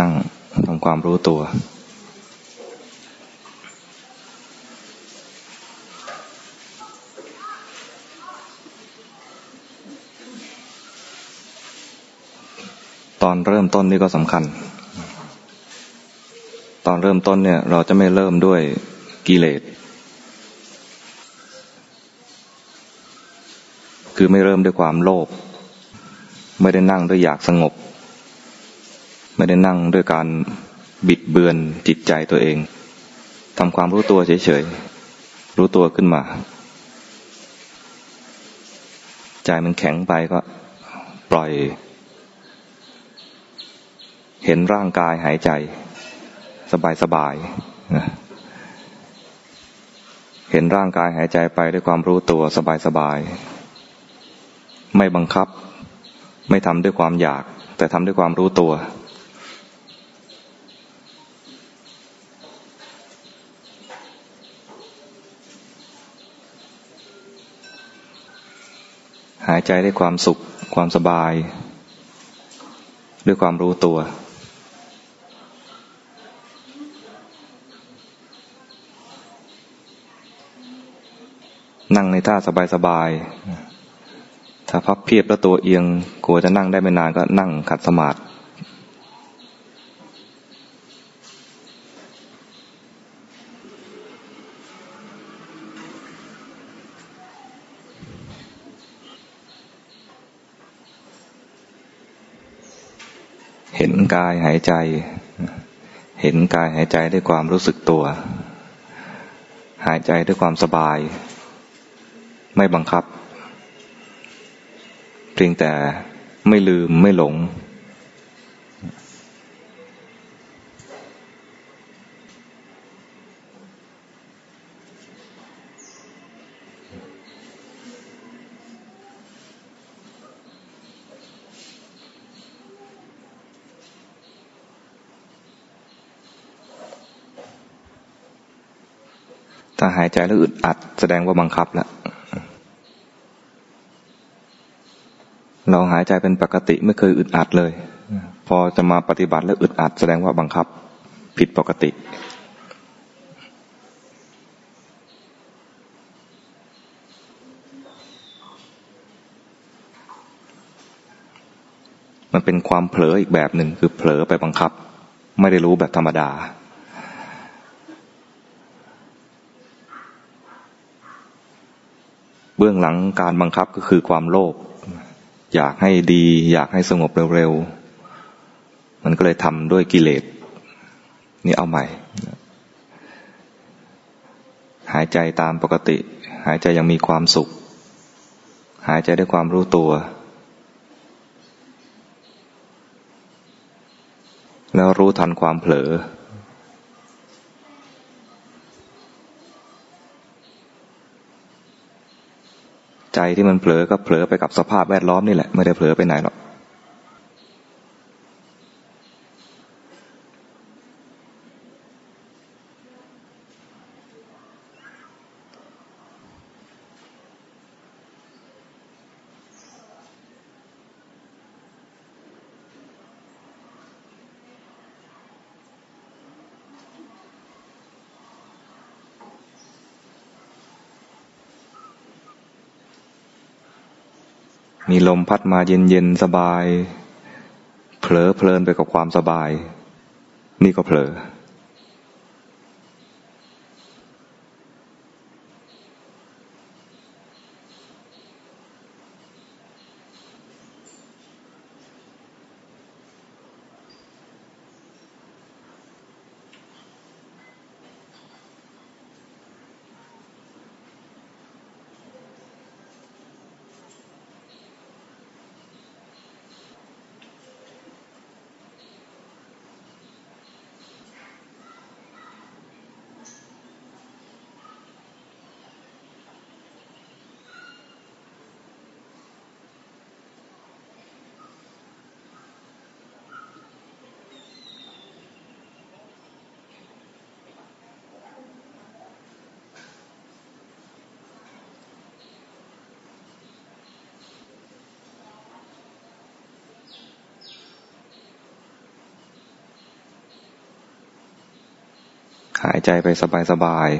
นั่งทำความรู้ตัว ตอนเริ่มต้นนี่ก็สำคัญ ตอนเริ่มต้นเนี่ย เราจะไม่เริ่มด้วยกิเลสคือไม่เริ่มด้วยความโลภไม่ได้นั่งด้วยอยากสงบ ไม่ได้นั่งด้วยการบิดเบือนจิตใจตัวเองทำความรู้ตัวเฉยๆ รู้ตัวขึ้นมา ใจมันแข็งไปก็ปล่อย เห็นร่างกายหายใจ สบายๆ เห็นร่างกายหายใจไปด้วยความรู้ตัวสบายๆ ไม่บังคับ ไม่ทำด้วยความอยาก แต่ทำด้วยความรู้ตัว ใจด้ความสุข ความสบาย ด้วยความรู้ตัว นั่งในท่าสบายๆถ้าพับเพียบแล้วตัวเอียงกลัวจะนั่งได้ไม่นานก็นั่งขัดสมาธิ กายหายใจ เห็นกายหายใจด้วยความรู้สึกตัว หายใจด้วยความสบาย ไม่บังคับ เพียงแต่ไม่ลืมไม่หลง ใจแล้วอึดอัด แสดงว่าบังคับแล้วเราหายใจเป็นปกติไม่เคยอึดอัดเลย พอจะมาปฏิบัติแล้วอึดอัด แสดงว่าบังคับ ผิดปกติมันเป็นความเผลออีกแบบหนึ่งคือเผลอไปบังคับ ไม่ได้รู้แบบธรรมดา เบื้องหลังการบังคับก็คือความโลภอยากให้ดี อยากให้สงบเร็วๆ มันก็เลยทำด้วยกิเลส นี่เอาใหม่ หายใจตามปกติ หายใจยังมีความสุข หายใจด้วยความรู้ตัว แล้วรู้ทันความเผลอ ใจที่มันเผลอก็เผลอไปกับสภาพแวดล้อมนี่แหละ ไม่ได้เผลอไปไหนหรอก มีลมพัดมาเย็นเย็นสบาย เผลอเพลินไปกับความสบาย นี่ก็เผลอ หายใจไปสบาย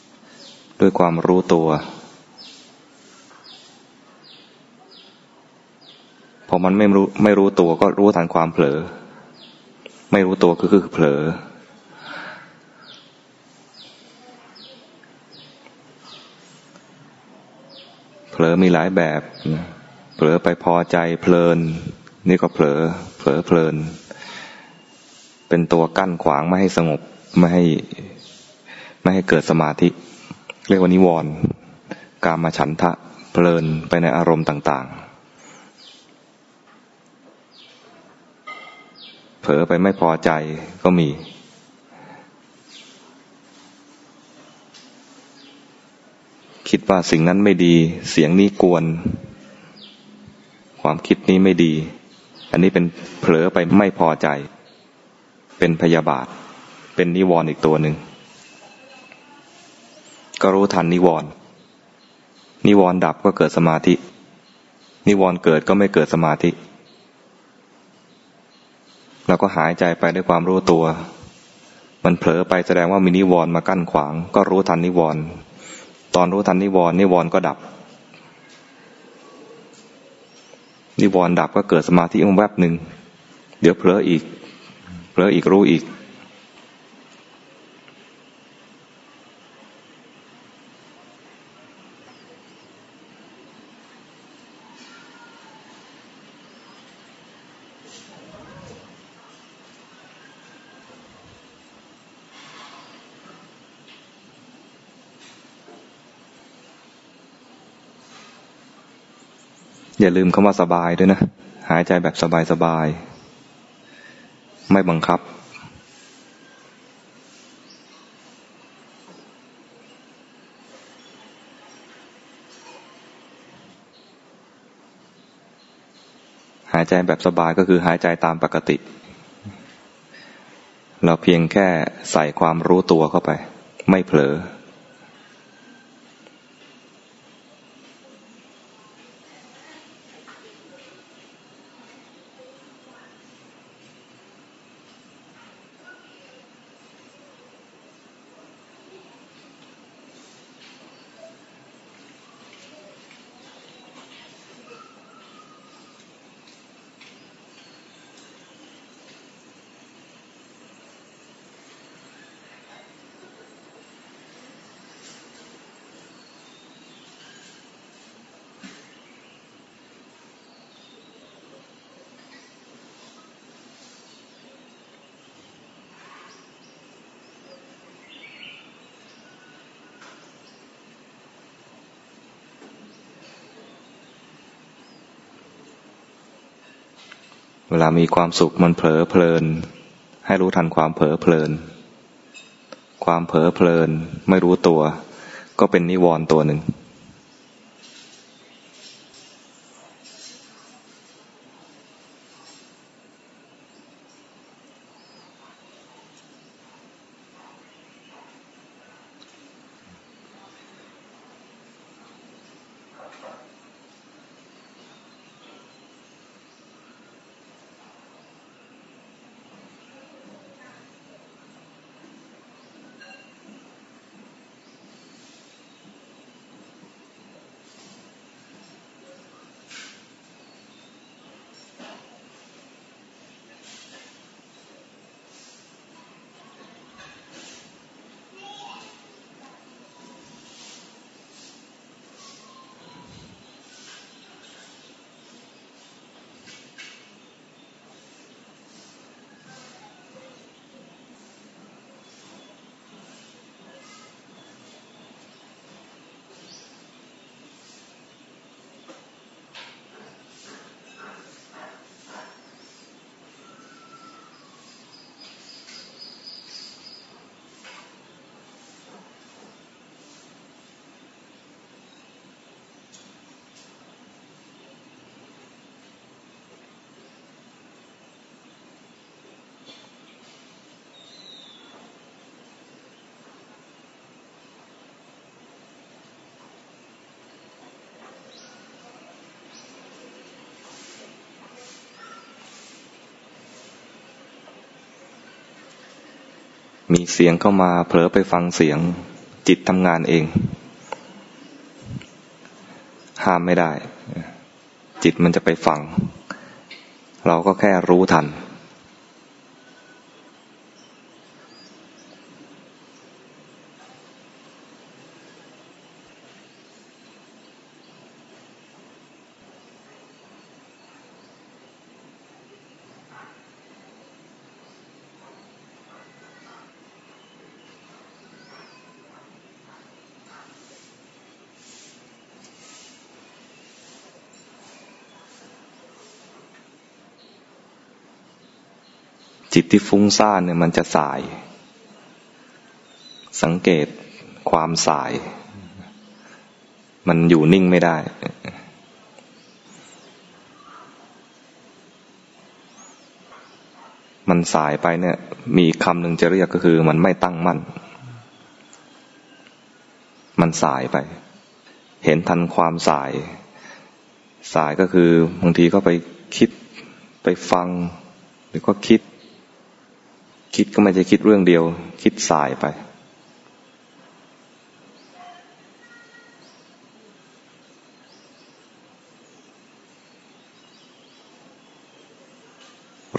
ๆ ด้วยความรู้ตัว พอมันไม่รู้ไม่รู้ตัวก็รู้ทันความเผลอ ไม่รู้ตัวก็คือเผลอ เผลอมีหลายแบบ เผลอไปพอใจเพลิน นี่ก็เผลอ เผลอเพลิน เป็นตัวกั้นขวางไม่ให้สงบ ไม่ให้ไม่ให้เกิดสมาธิ เรียกว่านิวรณ์การมาฉันทะเพลินไปในอารมณ์ต่าง ๆ เผลอไปไม่พอใจก็มี คิดว่าสิ่งนั้นไม่ดี เสียงนี้กวน ความคิดนี้ไม่ดี อันนี้เป็นเผลอไปไม่พอใจ เป็นพยาบาท เป็นนิวรณ์อีกตัวหนึ่ง ก็รู้ทันนิวรณ์นิวรณ์ดับก็เกิดสมาธิ นิวรณ์เกิดก็ไม่เกิดสมาธิ เราก็หายใจไปด้วยความรู้ตัว มันเผลอไปแสดงว่ามีนิวรณ์มากั้นขวาง ก็รู้ทันนิวรณ์ตอนรู้ทันนิวรณ์นิวรณ์ก็ดับ นิวรณ์ดับก็เกิดสมาธิมันแวบหนึ่ง เดี๋ยวเผลออีก เผลออีกรู้อีก อย่าลืมคำว่าสบายด้วยนะ หายใจแบบสบายสบาย ไม่บังคับ หายใจแบบสบายก็คือหายใจตามปกติ เราเพียงแค่ใส่ความรู้ตัวเข้าไป ไม่เผลอ เวลามีความสุขมันเผลอเพลิน ให้รู้ทันความเผลอเพลิน ความเผลอเพลิน ไม่รู้ตัว ก็เป็นนิวรณ์ตัวหนึ่ง มีเสียงเข้ามาเผลอไปฟังเสียง จิตทำงานเอง ห้ามไม่ได้ จิตมันจะไปฟัง เราก็แค่รู้ทัน จิตที่ฟุ้งซ่านเนี่ยมันจะสาย สังเกตความสาย มันอยู่นิ่งไม่ได้มันสายไปเนี่ย มีคำหนึ่งจะเรียกก็คือ มันไม่ตั้งมั่น มันสายไป เห็นทันความสาย สายก็คือบางทีก็ไปคิดไปฟัง หรือก็คิด คิดก็ไม่ใช่คิดเรื่องเดียว คิดสายไป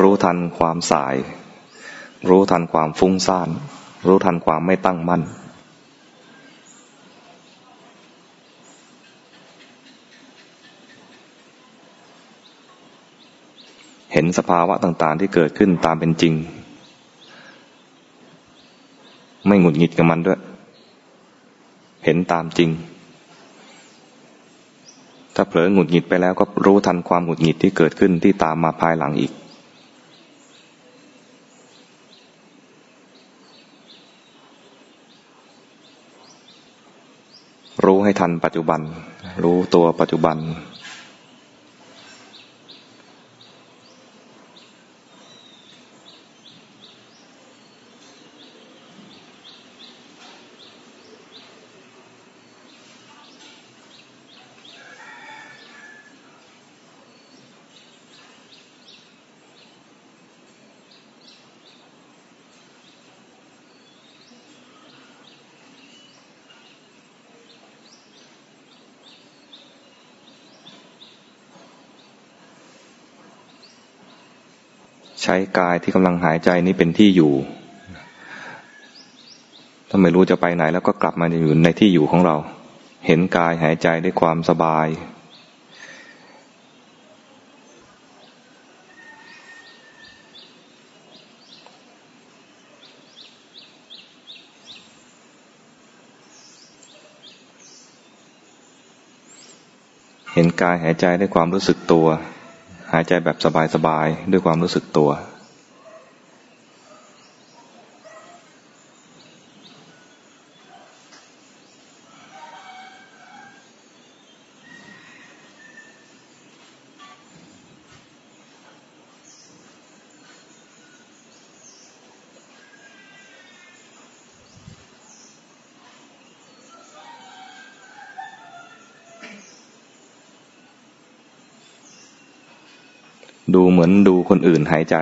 รู้ทันความสาย รู้ทันความฟุ้งซ่าน รู้ทันความไม่ตั้งมั่นเห็นสภาวะต่างๆที่เกิดขึ้นตามเป็นจริง ไม่หงุดหงิดกับมันด้วย เห็นตามจริง ถ้าเผลอหงุดหงิดไปแล้วก็รู้ทันความหงุดหงิดที่เกิดขึ้นที่ตามมาภายหลังอีก รู้ให้ทันปัจจุบัน รู้ตัวปัจจุบัน ใช้กายที่กำลังหายใจนี้เป็นที่อยู่ ถ้าไม่รู้จะไปไหน แล้วก็กลับมาอยู่ในที่อยู่ของเรา เห็นกายหายใจด้วยความสบาย เห็นกายหายใจด้วยความรู้สึกตัวายใจแบบสบายๆด้วยความรู้สึกตัว อนดูคนอื่นหายใจ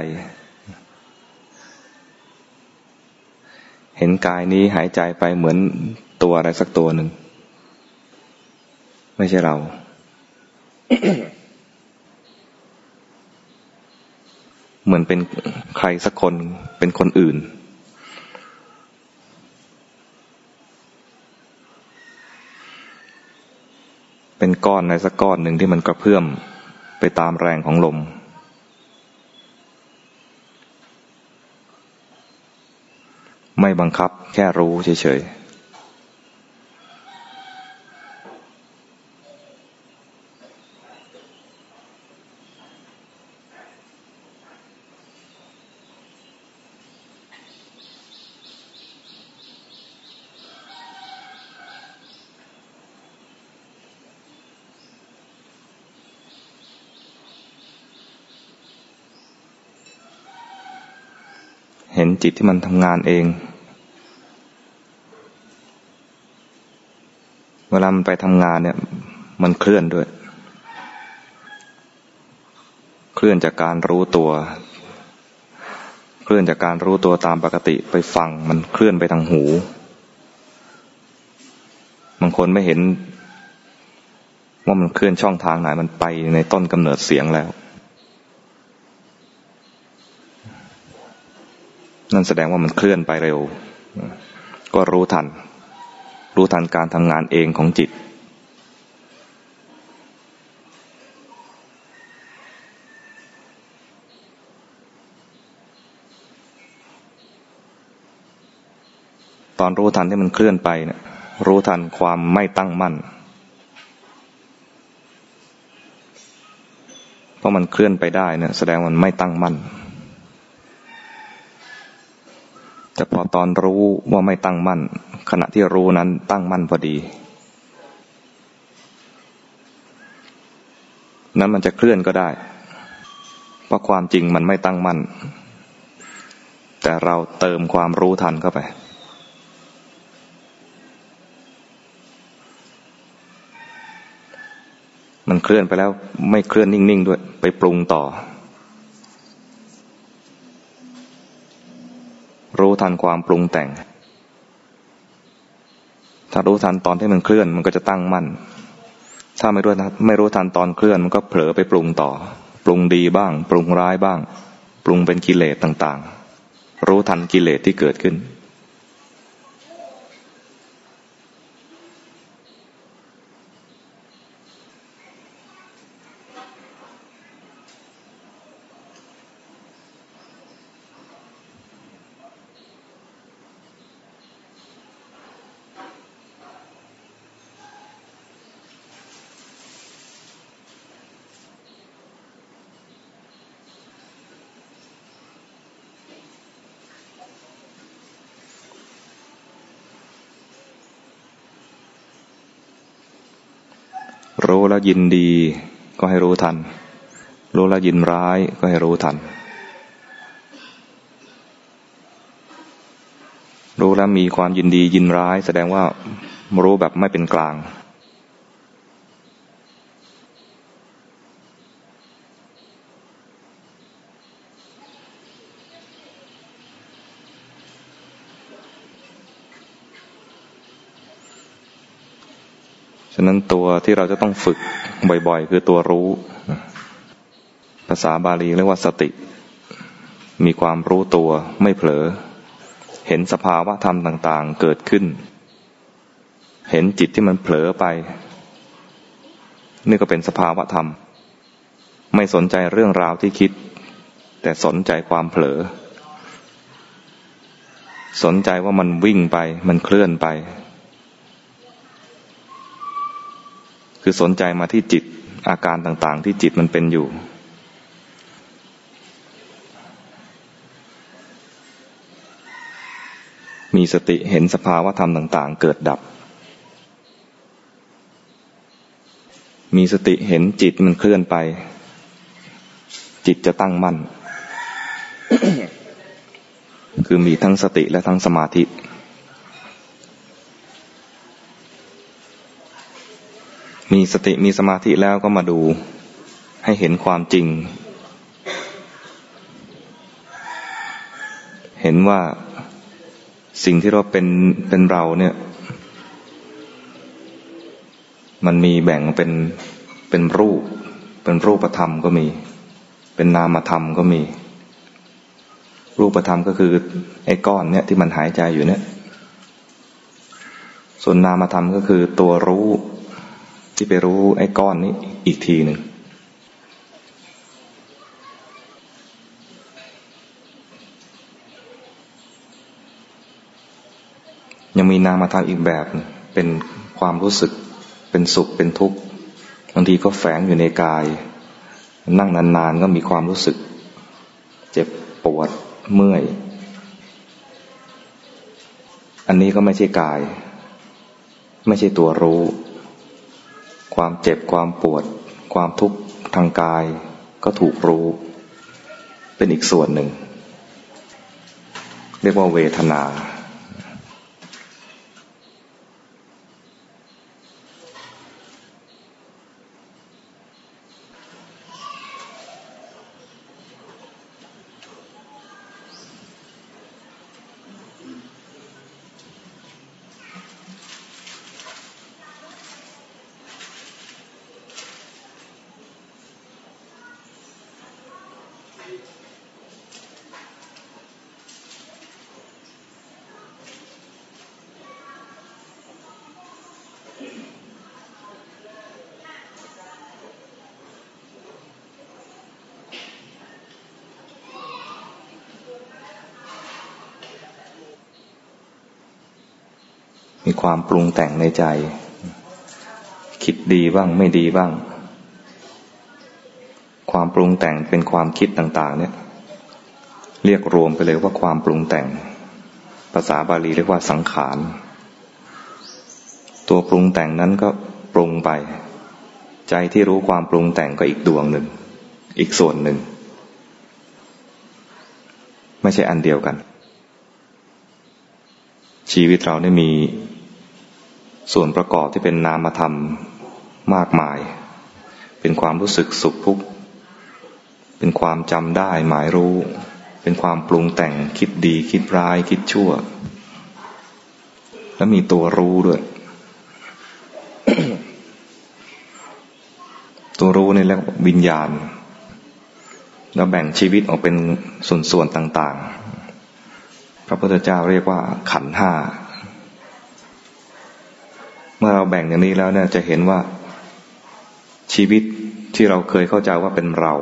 เห็นกายนี้หายใจไปเหมือนตัวอะไรสักตัวหนึ่ง ไม่ใช่เราเหมือนเป็นใครสักคนเป็นคนอื่น เป็นก้อนในสักก้อนหนึ่งที่มันกระเพื่อมไปตามแรงของลมไม่ บังคับ แค่รู้เฉยๆเห็นจิตที่มันทำงานเองเวลามันไปทำงานเนี่ย มันเคลื่อนด้วย เคลื่อนจากการรู้ตัว เคลื่อนจากการรู้ตัวตามปกติไปฟัง มันเคลื่อนไปทางหู บางคนไม่เห็น ว่ามันเคลื่อนช่องทางไหน มันไปในต้นกำเนิดเสียงแล้ว นั่นแสดงว่ามันเคลื่อนไปเร็ว ก็รู้ทัน รู้ทันการทำงานเองของจิต ตอนรู้ทันที่มันเคลื่อนไปเนะี่ยรู้ทันความไม่ตั้งมั่น เพราะมันเคลื่อนไปได้เนะี่ยแสดงมันไม่ตั้งมั่นแต่พอตอนรู้ว่าไม่ตั้งมั่น ขณะที่รู้นั้นตั้งมั่นพอดี นั้นมันจะเคลื่อนก็ได้ เพราะความจริงมันไม่ตั้งมั่น แต่เราเติมความรู้ทันเข้าไป มันเคลื่อนไปแล้วไม่เคลื่อนนิ่งๆด้วย ไปปรุงต่อรู้ทันความปรุงแต่ง ถ้ารู้ทันตอนที่มันเคลื่อน มันก็จะตั้งมั่น ถ้าไม่รู้ไม่รู้ทันตอนเคลื่อน มันก็เผลอไปปรุงต่อ ปรุงดีบ้าง ปรุงร้ายบ้าง ปรุงเป็นกิเลสต่างๆ รู้ทันกิเลสที่เกิดขึ้น รู้แล้วยินดีก็ให้รู้ทัน รู้แล้วยินร้ายก็ให้รู้ทัน รู้แล้วมีความยินดียินร้าย แสดงว่ารู้แบบไม่เป็นกลาง ตัวที่เราจะต้องฝึกบ่อยๆ คือตัวรู้ ภาษาบาลีเรียกว่าสติ มีความรู้ตัวไม่เผลอ เห็นสภาวะธรรมต่างๆ เกิดขึ้น เห็นจิตที่มันเผลอไป นี่ก็เป็นสภาวะธรรม ไม่สนใจเรื่องราวที่คิด แต่สนใจความเผลอ สนใจว่ามันวิ่งไป มันเคลื่อนไป คือสนใจมาที่จิตอาการต่างๆ ที่จิตมันเป็นอยู่ มีสติเห็นสภาวะธรรมต่าง ๆ เกิดดับ มีสติเห็นจิตมันเคลื่อนไป จิตจะตั้งมั่น คือมีทั้งสติและทั้งสมาธิ มีสติมีสมาธิแล้วก็มาดูให้เห็นความจริง เห็นว่าสิ่งที่เราเป็นเป็นเราเนี่ย มันมีแบ่งเป็นเป็นรูป เป็นรูปธรรมก็มี เป็นนามธรรมก็มี รูปธรรมก็คือไอ้ก้อนเนี่ยที่มันหายใจอยู่เนี่ย ส่วนนามธรรมก็คือตัวรู้ ที่ไปรู้ไอ้ก้อนนี้อีกทีหนึ่งยังมีนามธรรมอีกแบบเป็นความรู้สึกเป็นสุขเป็นทุกข์บางทีก็แฝงอยู่ในกาย นั่งนานๆก็มีความรู้สึก เจ็บปวดเมื่อย อันนี้ก็ไม่ใช่กาย ไม่ใช่ตัวรู้ ความเจ็บความปวด ความทุกข์ทางกาย ก็ถูกรู้ เป็นอีกส่วนหนึ่ง เรียกว่าเวทนา ม มี ความปรุงแต่งในใจ คิดดีบ้างไม่ดีบ้าง ความปรุงแต่งเป็นความคิดต่าง ๆ เนี่ย เรียกรวมไปเลยว่าความปรุงแต่ง ภาษาบาลีเรียกว่าสังขาร ตัวปรุงแต่งนั้นก็ปรุงไป ใจที่รู้ความปรุงแต่งก็อีกดวงหนึ่ง อีกส่วนหนึ่ง ไม่ใช่อันเดียวกันชีวิตเราได้มี ส่วนประกอบที่เป็นนามธรรมมากมาย เป็นความรู้สึกสุขทุกข์เป็นความจำได้หมายรู้ เป็นความปรุงแต่งคิดดีคิดร้ายคิดชั่ว และมีตัวรู้ด้วย ตัวรู้นี่เรียกวิญญาณ แล้วแบ่งชีวิตออกเป็นส่วนๆต่าง ๆ พระพุทธเจ้าเรียกว่าขันห้า มื่อเราแบ่งอย่างนี้แล้วเนี่ยจะเห็นว่าชีวิตที่เราเคยเข้าใจว่าเป็นเรา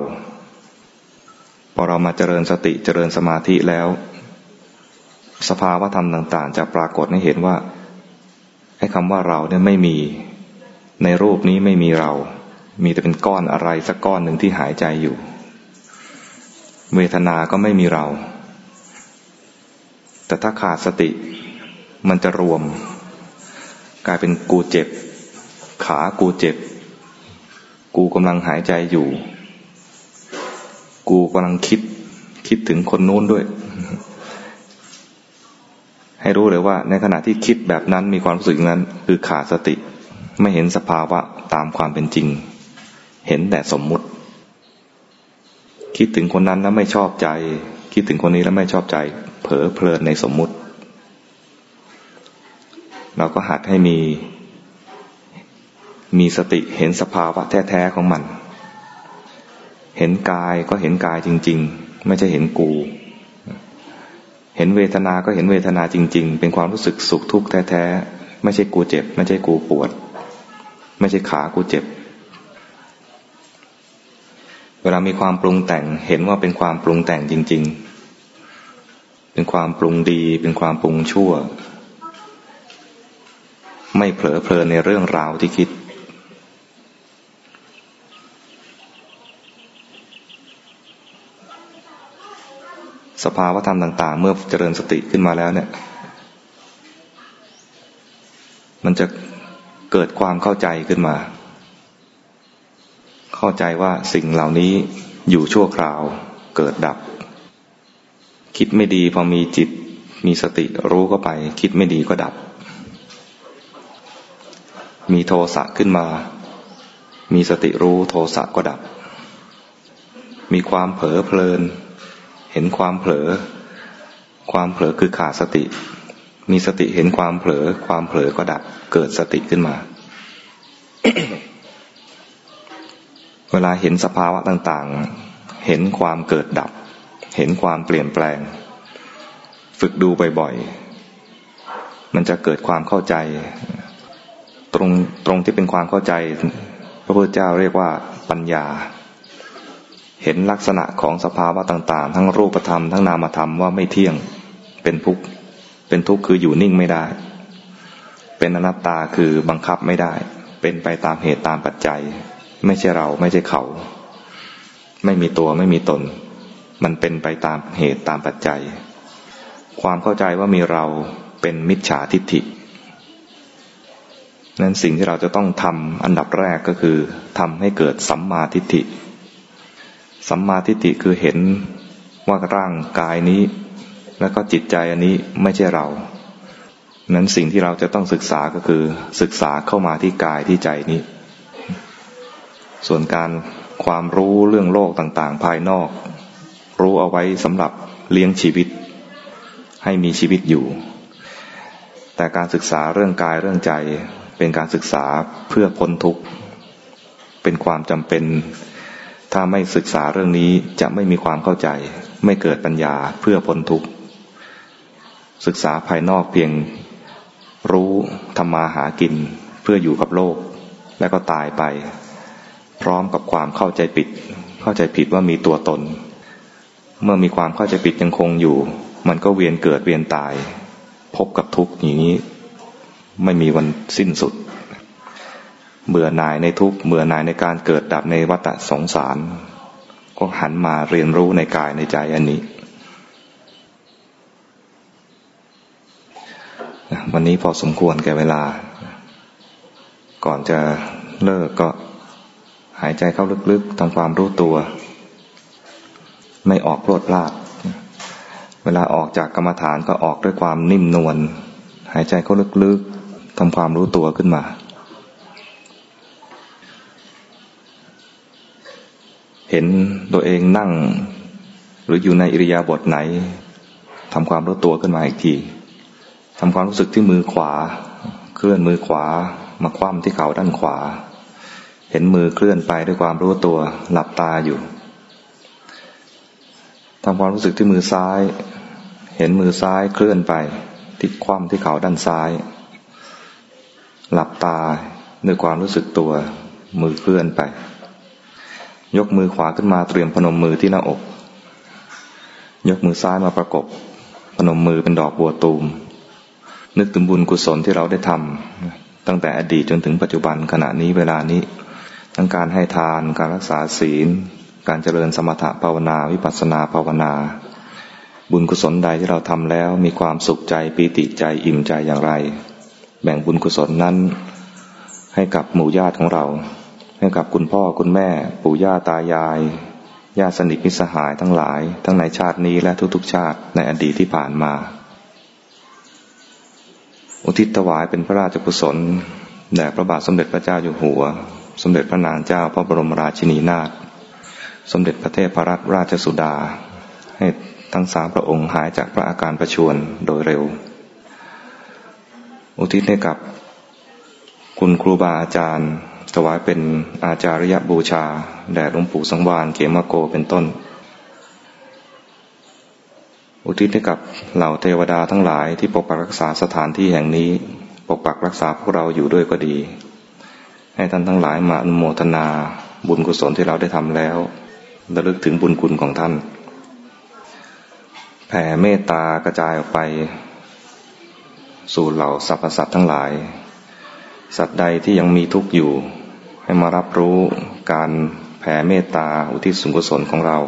พอเรามาเจริญสติเจริญสมาธิแล้ว สภาวะธรรมต่าง ๆ จะปรากฏให้เห็นว่าให้คำว่าเราเนี่ยไม่มีในรูปนี้ไม่มีเรา มีแต่เป็นก้อนอะไรสักก้อนหนึ่งที่หายใจอยู่ เวทนาก็ไม่มีเรา แต่ถ้าขาดสติมันจะรวม กลายเป็นกูเจ็บ ขากูเจ็บ กูกำลังหายใจอยู่ กูกำลังคิด คิดถึงคนนู้นด้วย ให้รู้เลยว่า ในขณะที่คิดแบบนั้นมีความรู้สึกนั้น คือขาดสติ ไม่เห็นสภาวะตามความเป็นจริง เห็นแต่สมมุติ คิดถึงคนนั้นแล้วไม่ชอบใจ คิดถึงคนนี้แล้วไม่ชอบใจ เผลอเพลินในสมมุติ เราก็หัดให้มี มีสติเห็นสภาวะแท้ ๆ ของมัน เห็นกายก็เห็นกายจริง ๆ ไม่ใช่เห็นกู เห็นเวทนา ก็เห็นเวทนาจริง ๆ เป็นความรู้สึกสุขทุกข์แท้ ๆ ไม่ใช่กูเจ็บ ไม่ใช่กูปวด ไม่ใช่ขากูเจ็บ เวลามีความปรุงแต่ง เห็นว่าเป็นความปรุงแต่งจริง ๆ เป็นความปรุงดี เป็นความปรุงชั่ว ไม่เผลอเพลินในเรื่องราวที่คิด สภาวะธรรมต่าง ๆ เมื่อเจริญสติขึ้นมาแล้วเนี่ย มันจะเกิดความเข้าใจขึ้นมา เข้าใจว่าสิ่งเหล่านี้อยู่ชั่วคราวเกิดดับ คิดไม่ดีพอมีจิตมีสติรู้เข้าไป คิดไม่ดีก็ดับ มีโทสะขึ้นมา มีสติรู้โทสะก็ดับ มีความเผลอเพลิน เห็นความเผลอ ความเผลอคือขาดสติ มีสติเห็นความเผลอ ความเผลอก็ดับ เกิดสติขึ้นมา เวลาเห็นสภาวะต่างๆ เห็นความเกิดดับ เห็นความเปลี่ยนแปลง ฝึกดูบ่อยๆ มันจะเกิดความเข้าใจ ตรงตรงที่เป็นความเข้าใจ พระพุทธเจ้าเรียกว่าปัญญา เห็นลักษณะของสภาวะต่าง ๆ ทั้งรูปธรรมทั้งนามธรรมว่าไม่เที่ยงเป็นทุกข์เป็นทุกข์คืออยู่นิ่งไม่ได้ เป็นอนัตตาคือบังคับไม่ได้ เป็นไปตามเหตุตามปัจจัย ไม่ใช่เราไม่ใช่เขา ไม่มีตัวไม่มีตน มันเป็นไปตามเหตุตามปัจจัย ความเข้าใจว่ามีเราเป็นมิจฉาทิฏฐิ นั้นสิ่งที่เราจะต้องทำอันดับแรกก็คือทำให้เกิดสัมมาทิฏฐิ สัมมาทิฏฐิคือเห็นว่าร่างกายนี้ แล้วก็จิตใจอันนี้ไม่ใช่เรา นั้นสิ่งที่เราจะต้องศึกษาก็คือศึกษาเข้ามาที่กายที่ใจนี้ ส่วนการความรู้เรื่องโลกต่างๆ ภายนอก รู้เอาไว้สำหรับเลี้ยงชีวิต ให้มีชีวิตอยู่ แต่การศึกษาเรื่องกายเรื่องใจ เป็นการศึกษาเพื่อพ้นทุกข์ เป็นความจำเป็น ถ้าไม่ศึกษาเรื่องนี้จะไม่มีความเข้าใจ ไม่เกิดปัญญาเพื่อพ้นทุกข์ ศึกษาภายนอกเพียงรู้ทำมาหากินเพื่ออยู่กับโลก แล้วก็ตายไป พร้อมกับความเข้าใจผิด เข้าใจผิดว่ามีตัวตน เมื่อมีความเข้าใจผิดยังคงอยู่ มันก็เวียนเกิดเวียนตาย พบกับทุกข์อย่างนี้ ไม่มีวันสิ้นสุด เบื่อหน่ายในทุกเบื่อหน่ายในการเกิดดับในวัฏสงสาร ก็หันมาเรียนรู้ในกายในใจอันนี้ วันนี้พอสมควรแก่เวลา ก่อนจะเลิกก็หายใจเข้าลึกๆทำความรู้ตัว ไม่ออกโลดพลาด เวลาออกจากกรรมฐานก็ออกด้วยความนิ่มนวลหายใจเข้าลึกๆ ทำความรู้ตัวขึ้นมา เห็นตัวเองนั่ง หรืออยู่ในอิริยาบถไหนทำความรู้ตัวขึ้นมาอีกทีทำความรู้สึกที่มือขวา เคลื่อนมือขวา มาคว่ำที่เข่าด้านขวา เห็นมือเคลื่อนไปด้วยความรู้ตัวหลับตาอยู่ทำความรู้สึกที่มือซ้าย เห็นมือซ้ายเคลื่อนไป ที่คว่ำที่เข่าด้านซ้าย หลับตาด้วยความรู้สึกตัวมือเคลื่อนไป ยกมือขวาขึ้นมาเตรียมพนมมือที่หน้าอก ยกมือซ้ายมาประกบ พนมมือเป็นดอกบัวตูม นึกถึงบุญกุศลที่เราได้ทำตั้งแต่อดีตจนถึงปัจจุบันขณะนี้เวลานี้ ทั้งการให้ทานการรักษาศีล การเจริญสมถะภาวนาวิปัสสนาภาวนา บุญกุศลใดที่เราทำแล้วมีความสุขใจปีติใจอิ่มใจอย่างไร แบ่งบุญกุศลนั้น ให้กับหมู่ญาติของเรา ให้กับคุณพ่อคุณแม่ ปู่ย่าตายายญาติสนิทมิสหายทั้งหลาย ทั้งในชาตินี้และทุกๆ ชาติในอดีตที่ผ่านมา อุทิศถวายเป็นพระราชกุศลแด่พระบาทสมเด็จพระเจ้าอยู่หัว สมเด็จพระนางเจ้าพระบรมราชินีนาถสมเด็จพระเทพรัตนราชสุดา ให้ทั้งสามพระองค์หายจากพระอาการประชวรโดยเร็ว อุทิศให้กับคุณครูบาอาจารย์ ถวายเป็นอาจาริยบูชา แด่หลวงปู่สังวานเขมโกเป็นต้น อุทิศให้กับเหล่าเทวดาทั้งหลายที่ปกปักรักษาสถานที่แห่งนี้ ปกปักรักษาพวกเราอยู่ด้วยก็ดี ให้ท่านทั้งหลายมาอนุโมทนาบุญกุศลที่เราได้ทำแล้วระลึกถึงบุญคุณของท่าน แผ่เมตตากระจายออกไป สู่เหล่าสรรพสัตว์ทั้งหลาย สัตว์ใดที่ยังมีทุกข์อยู่ ให้มารับรู้การแผ่เมตตาอุทิศสุกุศลของเรา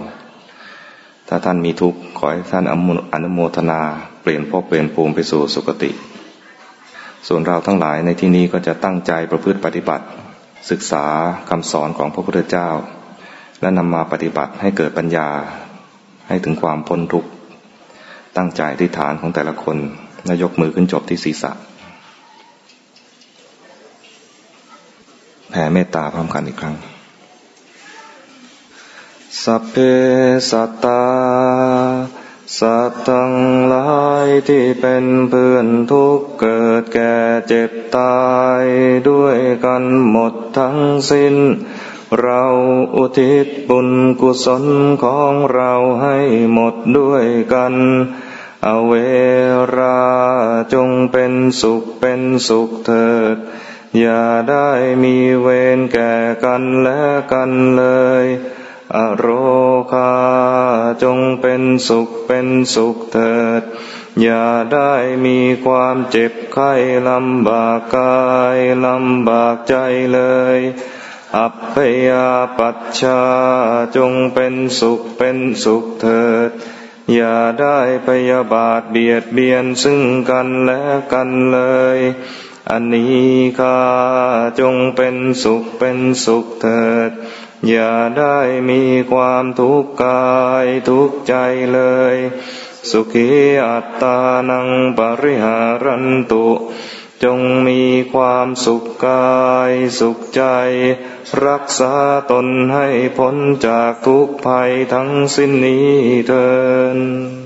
ถ้าท่านมีทุกข์ขอให้ท่านอนุโมทนาเปลี่ยนภพเปลี่ยนภูมิไปสู่สุคติ ส่วนเราทั้งหลายในที่นี้ก็จะตั้งใจประพฤติปฏิบัติ ศึกษาคำสอนของพระพุทธเจ้า และนำมาปฏิบัติให้เกิดปัญญาให้ถึงความพ้นทุกข์ตั้งใจที่ฐานของแต่ละคน และยกมือขึ้นจบที่ศีรษะ แผ่เมตตาพร้อมกันอีกครั้งสัพเพสัตตา สัตว์ทั้งหลายที่เป็นเพื่อนทุกเกิดแก่เจ็บตายด้วยกันหมดทั้งสิ้น เราอุทิศบุญกุศลของเราให้หมดด้วยกัน อเวราจงเป็นสุขเป็นสุขเถิด อย่าได้มีเวรแก่กันและกันเลย อโรคาจงเป็นสุขเป็นสุขเถิด อย่าได้มีความเจ็บไข้ลำบากกายลำบากใจเลย อัพยาปัชชาจงเป็นสุขเป็นสุขเถิด อย่าได้พยาบาทเบียดเบียนซึ่งกันและกันเลย อันนี้ข้าจงเป็นสุขเป็นสุขเถิด อย่าได้มีความทุกข์กายทุกข์ใจเลย สุขีอัตตานังปริหารันตุ จงมีความสุขกายสุขใจ รักษาตนให้พ้นจากทุกภัยทั้งสิ้นนี้เถิด